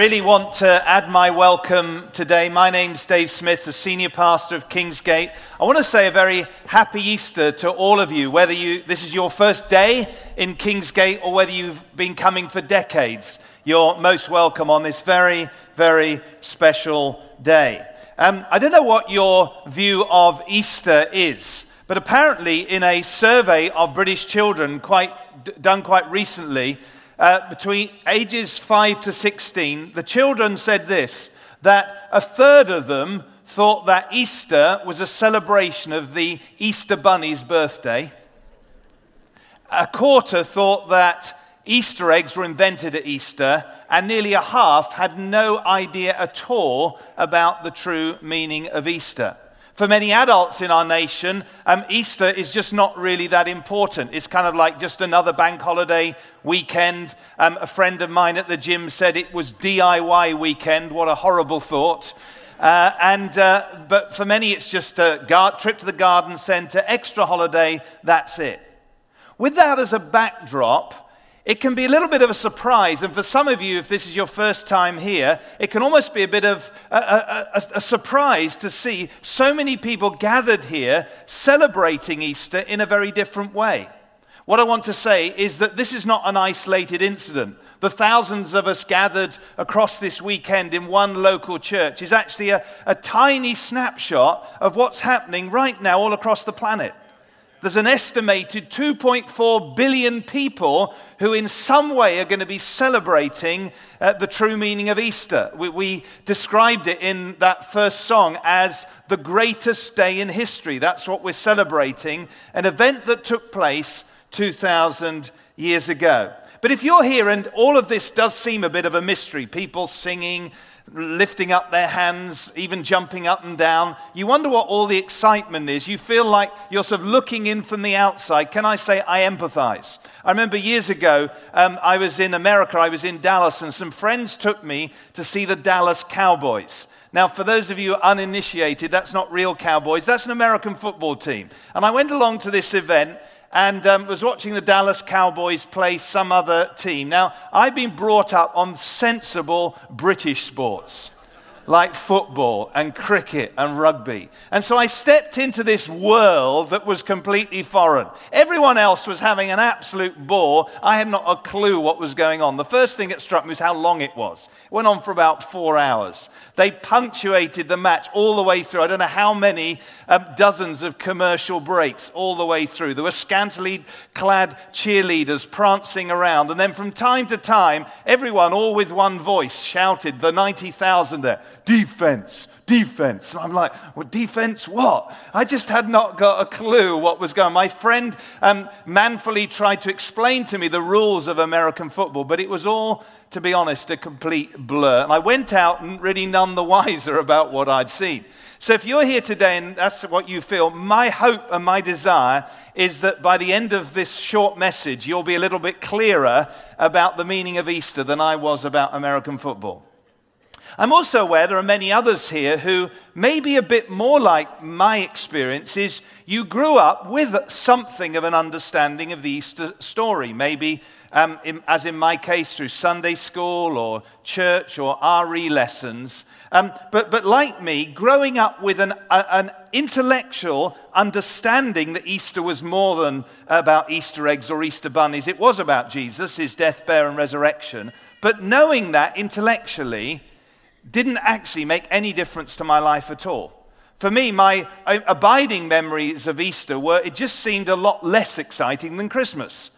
Really want to add my welcome today. My name's Dave Smith, the senior pastor of Kingsgate. I want to say a very happy Easter to all of you, whether you, this is your first day in Kingsgate or whether you've been coming for decades. You're most welcome on this very, very special day. Um, I don't know what your view of Easter is, but apparently, in a survey of British children quite, done quite recently, uh, between ages 5 to 16, the children said this that a third of them thought that Easter was a celebration of the Easter Bunny's birthday. A quarter thought that Easter eggs were invented at Easter, and nearly a half had no idea at all about the true meaning of Easter. For many adults in our nation, um, Easter is just not really that important. It's kind of like just another bank holiday weekend. Um, a friend of mine at the gym said it was DIY weekend. What a horrible thought. Uh, and, uh, but for many, it's just a gar- trip to the garden centre, extra holiday, that's it. With that as a backdrop, it can be a little bit of a surprise. And for some of you, if this is your first time here, it can almost be a bit of a, a, a, surprise to see so many people gathered here celebrating Easter in a very different way. What I want to say is that this is not an isolated incident. The thousands of us gathered across this weekend in one local church is actually a, a tiny snapshot of what's happening right now all across the planet there's an estimated 2.4 billion people who, in some way, are going to be celebrating uh, the true meaning of Easter. We, we, described it in that first song as the greatest day in history. That's what we're celebrating, an event that took place 2,000 years ago. But if you're here and all of this does seem a bit of a mystery, people singing, lifting up their hands, even jumping up and down. You wonder what all the excitement is. You feel like you're sort of looking in from the outside. Can I say I empathize? I remember years ago, um, I was in America, I was in Dallas, and some friends took me to see the Dallas Cowboys. Now, for those of you uninitiated, that's not real Cowboys, that's an American football team. And I went along to this event, and um, was watching the Dallas Cowboys play some other team. Now, I've been brought up on sensible British sports like football and cricket and rugby. And so I stepped into this world that was completely foreign. Everyone else was having an absolute bore. I had not a clue what was going on. The first thing that struck me was how long it was. It went on for about four hours. They punctuated the match all the way through. I don't know how many um, dozens of commercial breaks all the way through. There were scantily clad cheerleaders prancing around. And then from time to time, everyone, all with one voice, shouted, the 90,000 there defense, defense. And I'm like, well, defense what? I just had not got a clue what was going on. My friend um, manfully tried to explain to me the rules of American football, but it was all, to be honest, a complete blur. And I went out and really none the wiser about what I'd seen. So if you're here today and that's what you feel, my hope and my desire is that by the end of this short message, you'll be a little bit clearer about the meaning of Easter than I was about American football. I'm also aware there are many others here who may be a bit more like my experience is you grew up with something of an understanding of the Easter story. Maybe, um, in, as in my case, through Sunday school or church or RE lessons. Um, but, but like me, growing up with an, a, an intellectual understanding that Easter was more than about Easter eggs or Easter bunnies, it was about Jesus, his death, burial, and resurrection. But knowing that intellectually, didn't actually make any difference to my life at all. For me, my abiding memories of Easter were, it just seemed a lot less exciting than Christmas.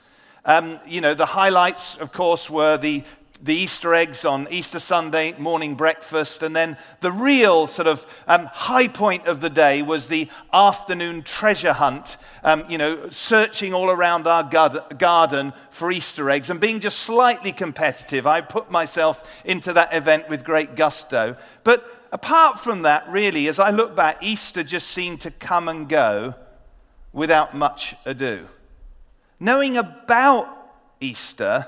Um, you know, the highlights, of course, were the the Easter eggs on Easter Sunday, morning breakfast, and then the real sort of um, high point of the day was the afternoon treasure hunt, um, you know, searching all around our garden for Easter eggs and being just slightly competitive. I put myself into that event with great gusto. But apart from that, really, as I look back, Easter just seemed to come and go without much ado. Knowing about Easter,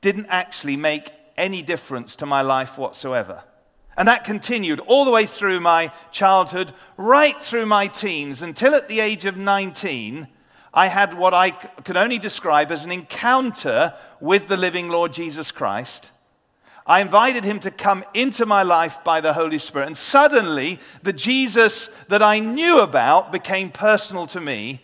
didn't actually make any difference to my life whatsoever. And that continued all the way through my childhood, right through my teens, until at the age of 19, I had what I could only describe as an encounter with the living Lord Jesus Christ. I invited him to come into my life by the Holy Spirit. And suddenly, the Jesus that I knew about became personal to me,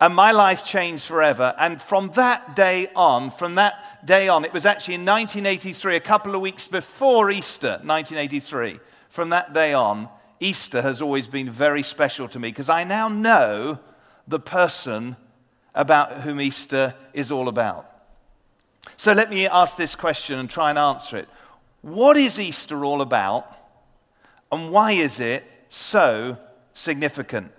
and my life changed forever. And from that day on, from that day on, it was actually in 1983, a couple of weeks before Easter, 1983. From that day on, Easter has always been very special to me because I now know the person about whom Easter is all about. So let me ask this question and try and answer it. What is Easter all about? And why is it so significant?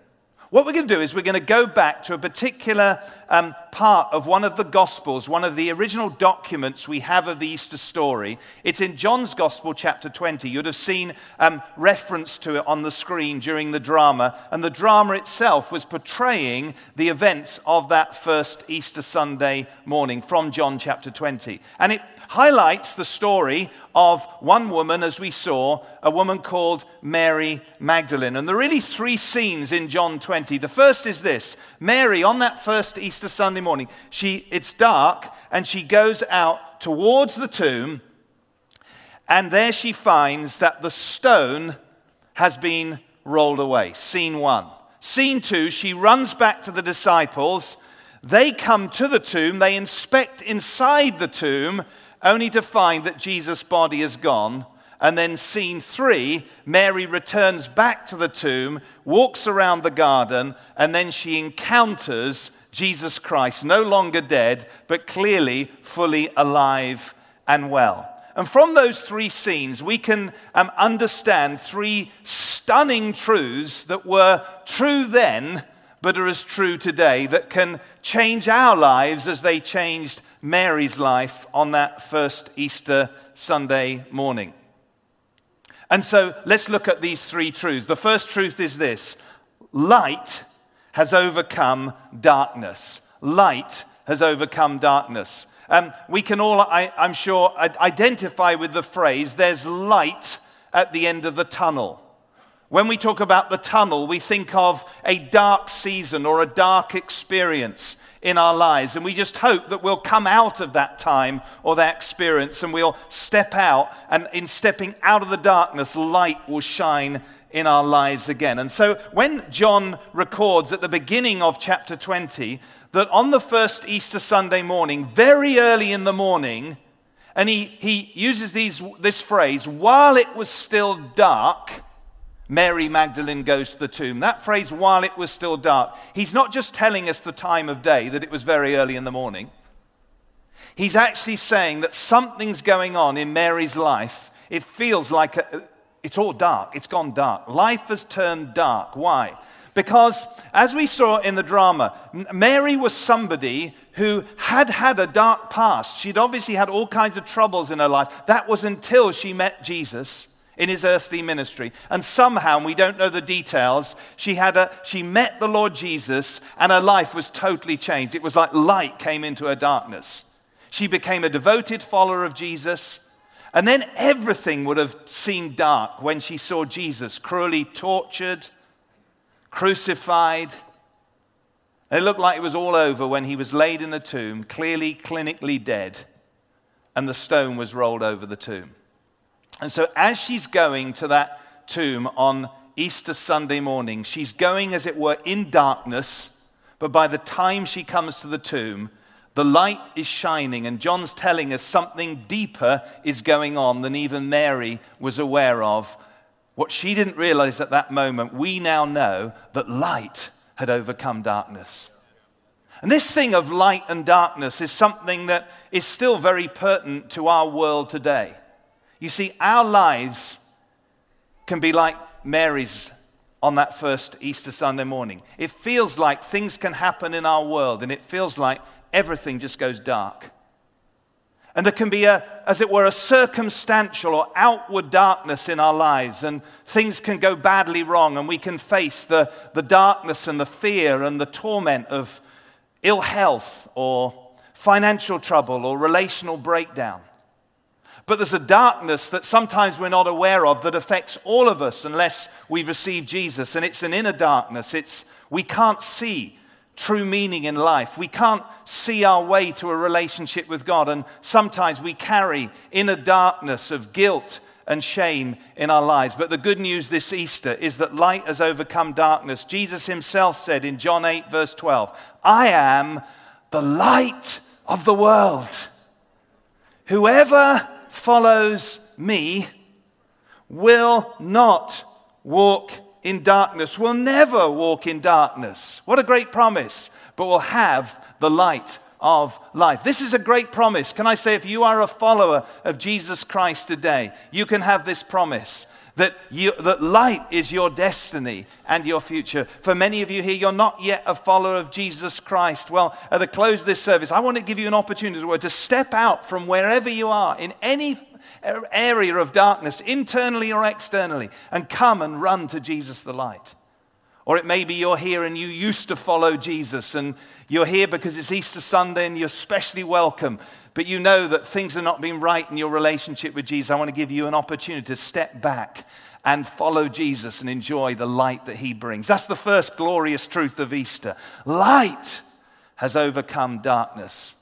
What we're going to do is we're going to go back to a particular um, part of one of the Gospels, one of the original documents we have of the Easter story. It's in John's Gospel, chapter 20. You'd have seen um, reference to it on the screen during the drama, and the drama itself was portraying the events of that first Easter Sunday morning from John chapter 20. And it highlights the story of one woman, as we saw, a woman called Mary Magdalene. And there are really three scenes in John 20. The first is this Mary, on that first Easter Sunday morning, she, it's dark, and she goes out towards the tomb, and there she finds that the stone has been rolled away. Scene one. Scene two, she runs back to the disciples. They come to the tomb, they inspect inside the tomb, only to find that Jesus' body is gone. And then, scene three, Mary returns back to the tomb, walks around the garden, and then she encounters Jesus Christ, no longer dead, but clearly fully alive and well. And from those three scenes, we can um, understand three stunning truths that were true then, but are as true today, that can change our lives as they changed Mary's life on that first Easter Sunday morning. And so let's look at these three truths. The first truth is this light has overcome darkness. Light has overcome darkness. Um, we can all, I, I'm sure, identify with the phrase there's light at the end of the tunnel. When we talk about the tunnel, we think of a dark season or a dark experience in our lives. And we just hope that we'll come out of that time or that experience and we'll step out. And in stepping out of the darkness, light will shine in our lives again. And so when John records at the beginning of chapter 20 that on the first Easter Sunday morning, very early in the morning, and he, he uses these, this phrase, while it was still dark, Mary Magdalene goes to the tomb. That phrase, while it was still dark, he's not just telling us the time of day, that it was very early in the morning. He's actually saying that something's going on in Mary's life. It feels like a, it's all dark. It's gone dark. Life has turned dark. Why? Because, as we saw in the drama, Mary was somebody who had had a dark past. She'd obviously had all kinds of troubles in her life. That was until she met Jesus in his earthly ministry. And somehow, we don't know the details, she, had a, she met the Lord Jesus and her life was totally changed. It was like light came into her darkness. She became a devoted follower of Jesus. And then everything would have seemed dark when she saw Jesus cruelly tortured, crucified. It looked like it was all over when he was laid in a tomb, clearly clinically dead, and the stone was rolled over the tomb. And so, as she's going to that tomb on Easter Sunday morning, she's going, as it were, in darkness. But by the time she comes to the tomb, the light is shining, and John's telling us something deeper is going on than even Mary was aware of. What she didn't realize at that moment, we now know that light had overcome darkness. And this thing of light and darkness is something that is still very pertinent to our world today. You see, our lives can be like Mary's on that first Easter Sunday morning. It feels like things can happen in our world, and it feels like everything just goes dark. And there can be a, as it were, a circumstantial or outward darkness in our lives, and things can go badly wrong, and we can face the, the darkness and the fear and the torment of ill health or financial trouble or relational breakdown. But there's a darkness that sometimes we're not aware of that affects all of us unless we've received Jesus. And it's an inner darkness. It's, we can't see true meaning in life. We can't see our way to a relationship with God, and sometimes we carry inner darkness of guilt and shame in our lives. But the good news this Easter is that light has overcome darkness. Jesus himself said in John 8, verse 12, I am the light of the world. Whoever follows me will not walk in darkness, will never walk in darkness. What a great promise, but will have the light of life. This is a great promise. Can I say, if you are a follower of Jesus Christ today, you can have this promise that, you, that light is your destiny and your future. For many of you here, you're not yet a follower of Jesus Christ. Well, at the close of this service, I want to give you an opportunity to step out from wherever you are in any area of darkness, internally or externally, and come and run to Jesus the light. Or it may be you're here and you used to follow Jesus and you're here because it's Easter Sunday and you're especially welcome, but you know that things are not being right in your relationship with Jesus. I want to give you an opportunity to step back and follow Jesus and enjoy the light that he brings. That's the first glorious truth of Easter. Light has overcome darkness.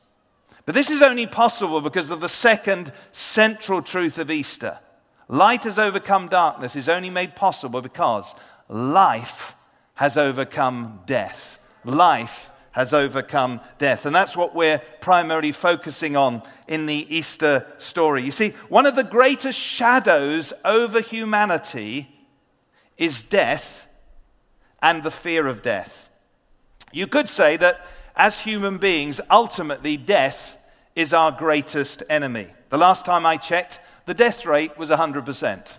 But this is only possible because of the second central truth of Easter. Light has overcome darkness is only made possible because life has overcome death. Life has overcome death. And that's what we're primarily focusing on in the Easter story. You see, one of the greatest shadows over humanity is death and the fear of death. You could say that as human beings, ultimately, death is our greatest enemy. The last time I checked, the death rate was 100%.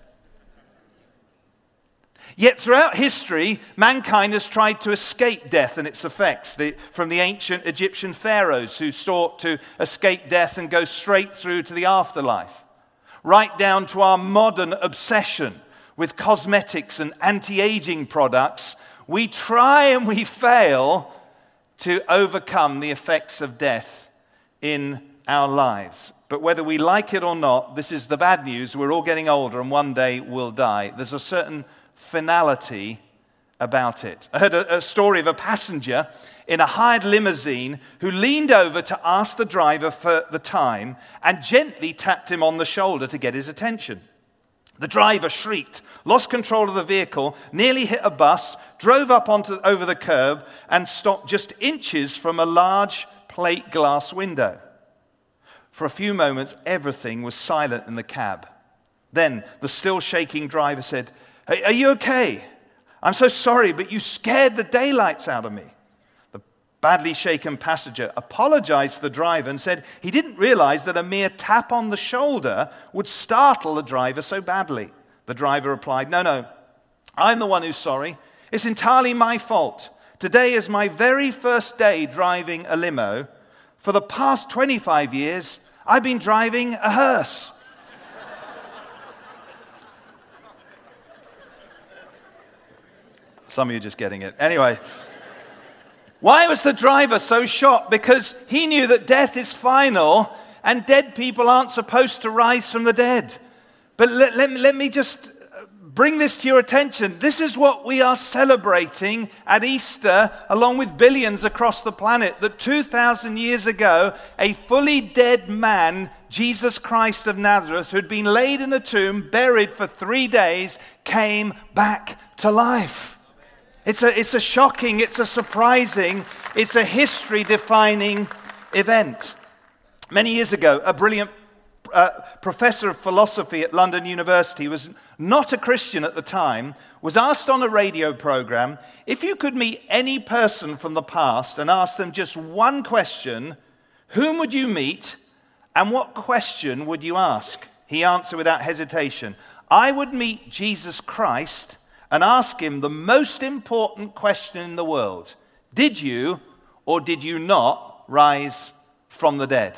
Yet throughout history, mankind has tried to escape death and its effects. The, from the ancient Egyptian pharaohs who sought to escape death and go straight through to the afterlife, right down to our modern obsession with cosmetics and anti aging products, we try and we fail to overcome the effects of death in our lives. But whether we like it or not, this is the bad news. We're all getting older and one day we'll die. There's a certain finality about it. I heard a, a, story of a passenger in a hired limousine who leaned over to ask the driver for the time and gently tapped him on the shoulder to get his attention. The driver shrieked, lost control of the vehicle, nearly hit a bus, drove up onto, over the curb, and stopped just inches from a large plate glass window. For a few moments, everything was silent in the cab. Then the still shaking driver said, are you okay? I'm so sorry, but you scared the daylights out of me. The badly shaken passenger apologized to the driver and said he didn't realize that a mere tap on the shoulder would startle the driver so badly. The driver replied, No, no, I'm the one who's sorry. It's entirely my fault. Today is my very first day driving a limo. For the past 25 years, I've been driving a hearse. Some of you just getting it. Anyway, why was the driver so shocked? Because he knew that death is final and dead people aren't supposed to rise from the dead. But let, let, let me just uh, bring this to your attention. This is what we are celebrating at Easter, along with billions across the planet. That 2,000 years ago, a fully dead man, Jesus Christ of Nazareth, who had been laid in a tomb, buried for three days, came back to life. It's a, it's a shocking, it's a surprising, it's a history defining event. Many years ago, a brilliant uh, professor of philosophy at London University was not a Christian at the time, was asked on a radio program if you could meet any person from the past and ask them just one question, whom would you meet and what question would you ask? He answered without hesitation I would meet Jesus Christ and ask him the most important question in the world Did you or did you not rise from the dead?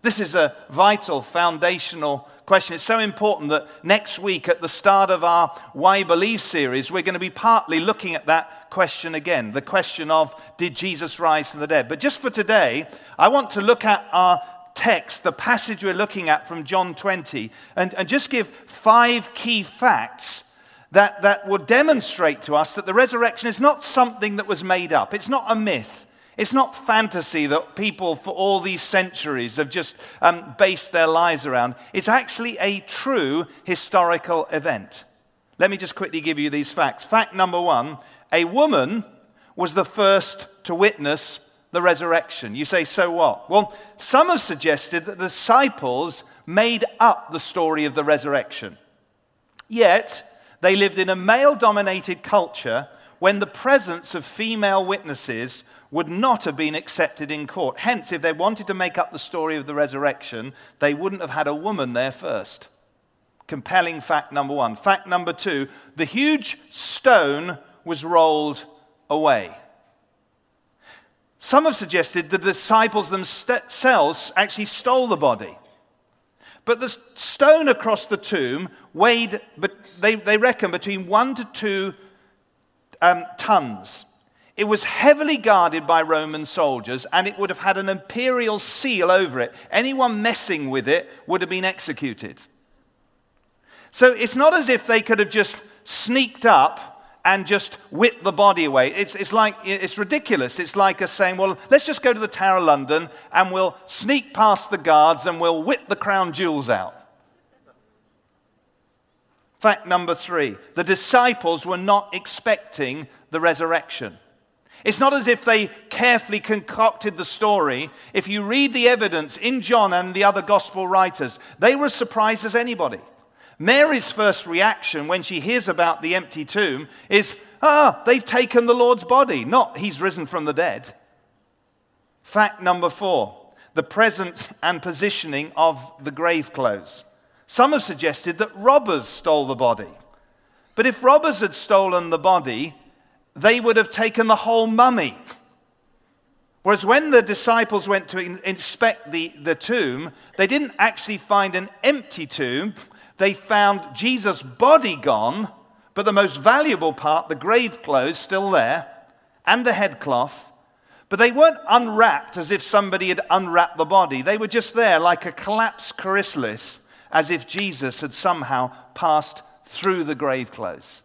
This is a vital, foundational question. It's so important that next week, at the start of our Why Believe series, we're going to be partly looking at that question again the question of Did Jesus rise from the dead? But just for today, I want to look at our text, the passage we're looking at from John 20, and, and just give five key facts that, that will demonstrate to us that the resurrection is not something that was made up. It's not a myth. It's not fantasy that people for all these centuries have just um, based their lives around. It's actually a true historical event. Let me just quickly give you these facts. Fact number one a woman was the first to witness the resurrection. You say, so what? Well, some have suggested that the disciples made up the story of the resurrection. Yet, they lived in a male dominated culture when the presence of female witnesses would not have been accepted in court. Hence, if they wanted to make up the story of the resurrection, they wouldn't have had a woman there first. Compelling fact number one. Fact number two the huge stone was rolled away. Some have suggested the disciples themselves actually stole the body. But the stone across the tomb weighed, they, they reckon, between one to two um, tons. It was heavily guarded by Roman soldiers and it would have had an imperial seal over it. Anyone messing with it would have been executed. So it's not as if they could have just sneaked up and just whip the body away. It's, it's like, it's ridiculous. It's like us saying, well, let's just go to the Tower of London and we'll sneak past the guards and we'll whip the crown jewels out. Fact number three the disciples were not expecting the resurrection. It's not as if they carefully concocted the story. If you read the evidence in John and the other gospel writers, they were as surprised as anybody. Mary's first reaction when she hears about the empty tomb is, ah, they've taken the Lord's body, not he's risen from the dead. Fact number four the presence and positioning of the grave clothes. Some have suggested that robbers stole the body. But if robbers had stolen the body, they would have taken the whole mummy. Whereas when the disciples went to inspect the, the tomb, they didn't actually find an empty tomb, they found Jesus' body gone, but the most valuable part, the grave clothes, still there, and the headcloth. But they weren't unwrapped as if somebody had unwrapped the body. They were just there like a collapsed chrysalis, as if Jesus had somehow passed through the grave clothes.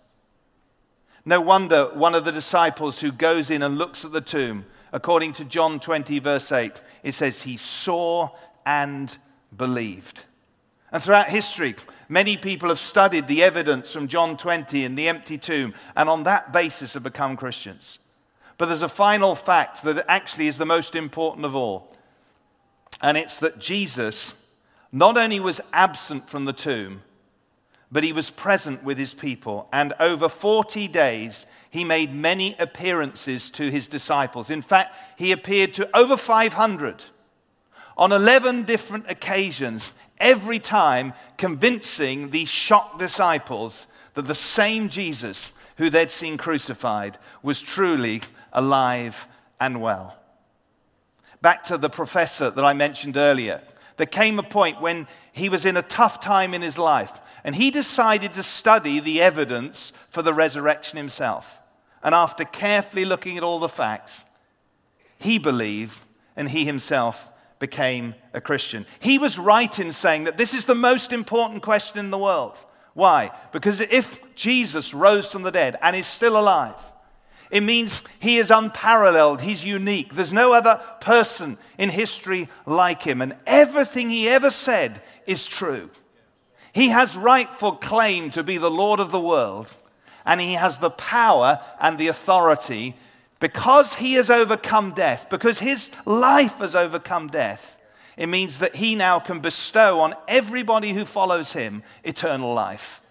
No wonder one of the disciples who goes in and looks at the tomb, according to John 20, verse 8, it says, He saw and believed. And throughout history, many people have studied the evidence from John 20 and the empty tomb, and on that basis have become Christians. But there's a final fact that actually is the most important of all. And it's that Jesus not only was absent from the tomb, but he was present with his people. And over 40 days, he made many appearances to his disciples. In fact, he appeared to over 500 on 11 different occasions every time convincing these shocked disciples that the same Jesus who they'd seen crucified was truly alive and well. Back to the professor that I mentioned earlier. There came a point when he was in a tough time in his life and he decided to study the evidence for the resurrection himself. And after carefully looking at all the facts, he believed and he himself became a Christian. He was right in saying that this is the most important question in the world. Why? Because if Jesus rose from the dead and is still alive, it means he is unparalleled, he's unique. There's no other person in history like him, and everything he ever said is true. He has rightful claim to be the Lord of the world, and he has the power and the authority because he has overcome death, because his life has overcome death, it means that he now can bestow on everybody who follows him eternal life.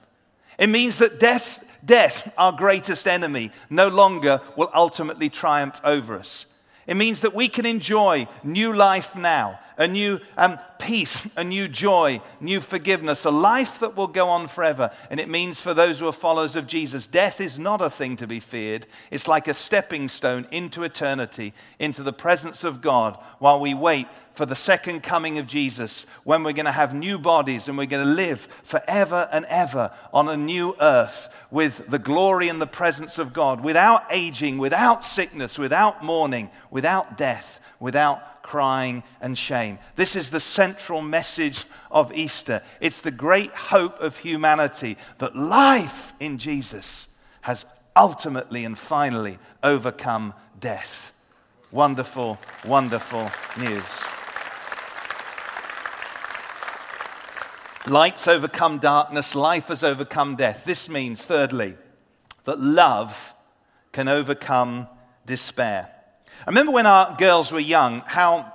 It means that death, death, our greatest enemy, no longer will ultimately triumph over us. It means that we can enjoy new life now, a new um, peace, a new joy, new forgiveness, a life that will go on forever. And it means for those who are followers of Jesus, death is not a thing to be feared. It's like a stepping stone into eternity, into the presence of God, while we wait for the second coming of Jesus, when we're going to have new bodies and we're going to live forever and ever on a new earth with the glory and the presence of God, without aging, without sickness, without mourning, without death, without crying and shame. This is the central message of Easter. It's the great hope of humanity that life in Jesus has ultimately and finally overcome death. wonderful, wonderful news. Light's overcome darkness, life has overcome death. This means, thirdly, that love can overcome despair. I remember when our girls were young, how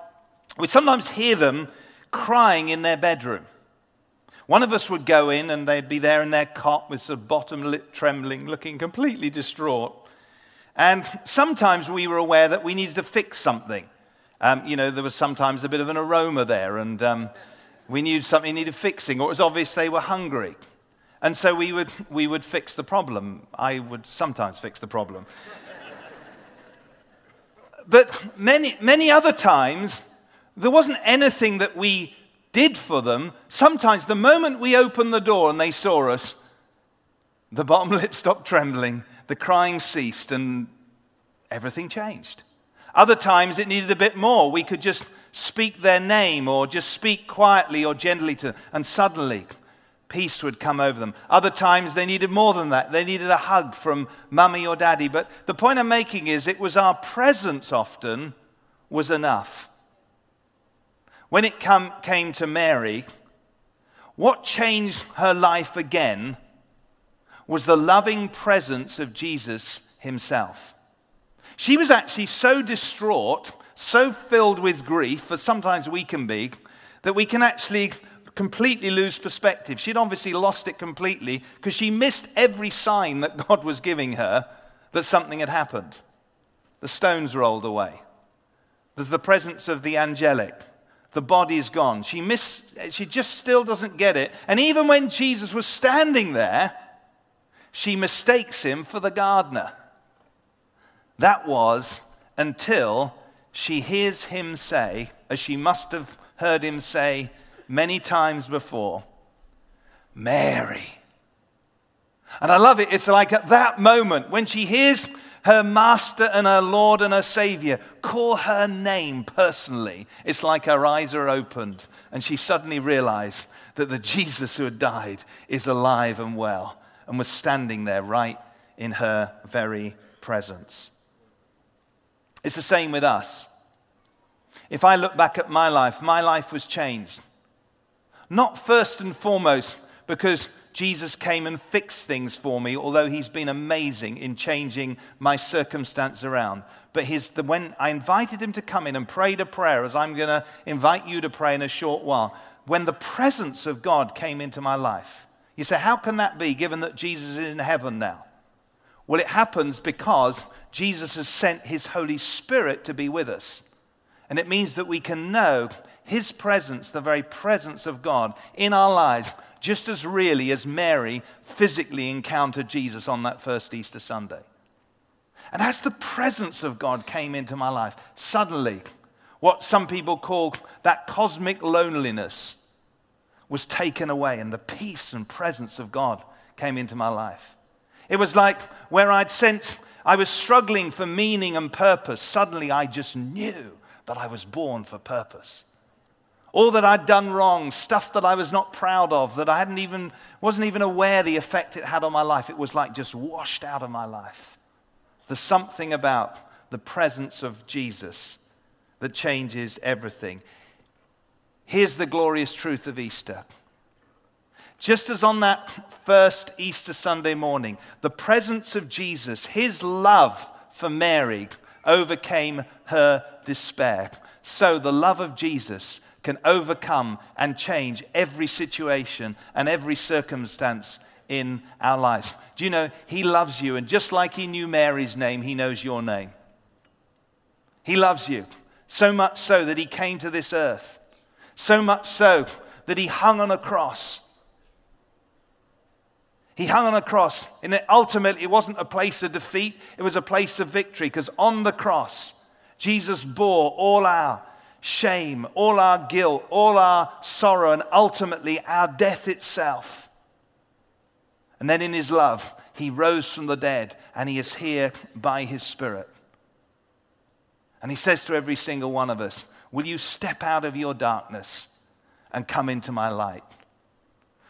we'd sometimes hear them crying in their bedroom. One of us would go in and they'd be there in their cot with of bottom lip trembling, looking completely distraught. And sometimes we were aware that we needed to fix something. Um, you know, there was sometimes a bit of an aroma there, and um, we knew something needed fixing, or it was obvious they were hungry. And so we would, we would fix the problem. I would sometimes fix the problem. But many, many other times, there wasn't anything that we did for them. Sometimes, the moment we opened the door and they saw us, the bottom lip stopped trembling, the crying ceased, and everything changed. Other times, it needed a bit more. We could just speak their name or just speak quietly or gently to them, and suddenly peace would come over them. Other times they needed more than that. They needed a hug from mummy or daddy. But the point I'm making is it was our presence often was enough. When it come, came to Mary, what changed her life again was the loving presence of Jesus himself. She was actually so distraught, so filled with grief, as sometimes we can be, that we can actually completely lose perspective. She'd obviously lost it completely because she missed every sign that God was giving her that something had happened. The stones rolled away. There's the presence of the angelic. The body's gone. She, miss, she just still doesn't get it. And even when Jesus was standing there, she mistakes him for the gardener. That was until she hears him say, as she must have heard him say, many times before Mary. And I love it. It's like at that moment when she hears her master and her Lord and her Savior call her name personally, it's like her eyes are opened and she suddenly realized that the Jesus who had died is alive and well and was standing there right in her very presence. It's the same with us. If I look back at my life, my life was changed. Not first and foremost because Jesus came and fixed things for me, although he's been amazing in changing my circumstance around. But his, the, when I invited him to come in and prayed a prayer, as I'm going to invite you to pray in a short while, when the presence of God came into my life, you say, How can that be given that Jesus is in heaven now? Well, it happens because Jesus has sent his Holy Spirit to be with us. And it means that we can know his presence, the very presence of God in our lives, just as really as Mary physically encountered Jesus on that first Easter Sunday. And as the presence of God came into my life, suddenly, what some people call that cosmic loneliness was taken away, and the peace and presence of God came into my life. It was like where I'd sensed I was struggling for meaning and purpose, suddenly I just knew that I was born for purpose all that I'd done wrong, stuff that I was not proud of, that I hadn't even, wasn't even aware the effect it had on my life. It was like just washed out of my life. There's something about the presence of Jesus that changes everything. Here's the glorious truth of Easter. Just as on that first Easter Sunday morning, the presence of Jesus, his love for Mary, overcame her despair. So the love of Jesus can overcome and change every situation and every circumstance in our lives. Do you know, He loves you, and just like He knew Mary's name, He knows your name. He loves you, so much so that He came to this earth, so much so that He hung on a cross. He hung on a cross, and ultimately, it wasn't a place of defeat, it was a place of victory, because on the cross, Jesus bore all our shame, all our guilt, all our sorrow, and ultimately our death itself. And then in his love, he rose from the dead and he is here by his Spirit. And he says to every single one of us, Will you step out of your darkness and come into my light?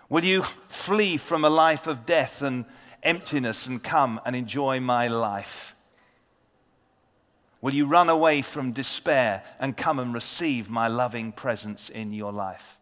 Will you flee from a life of death and emptiness and come and enjoy my life? Will you run away from despair and come and receive my loving presence in your life?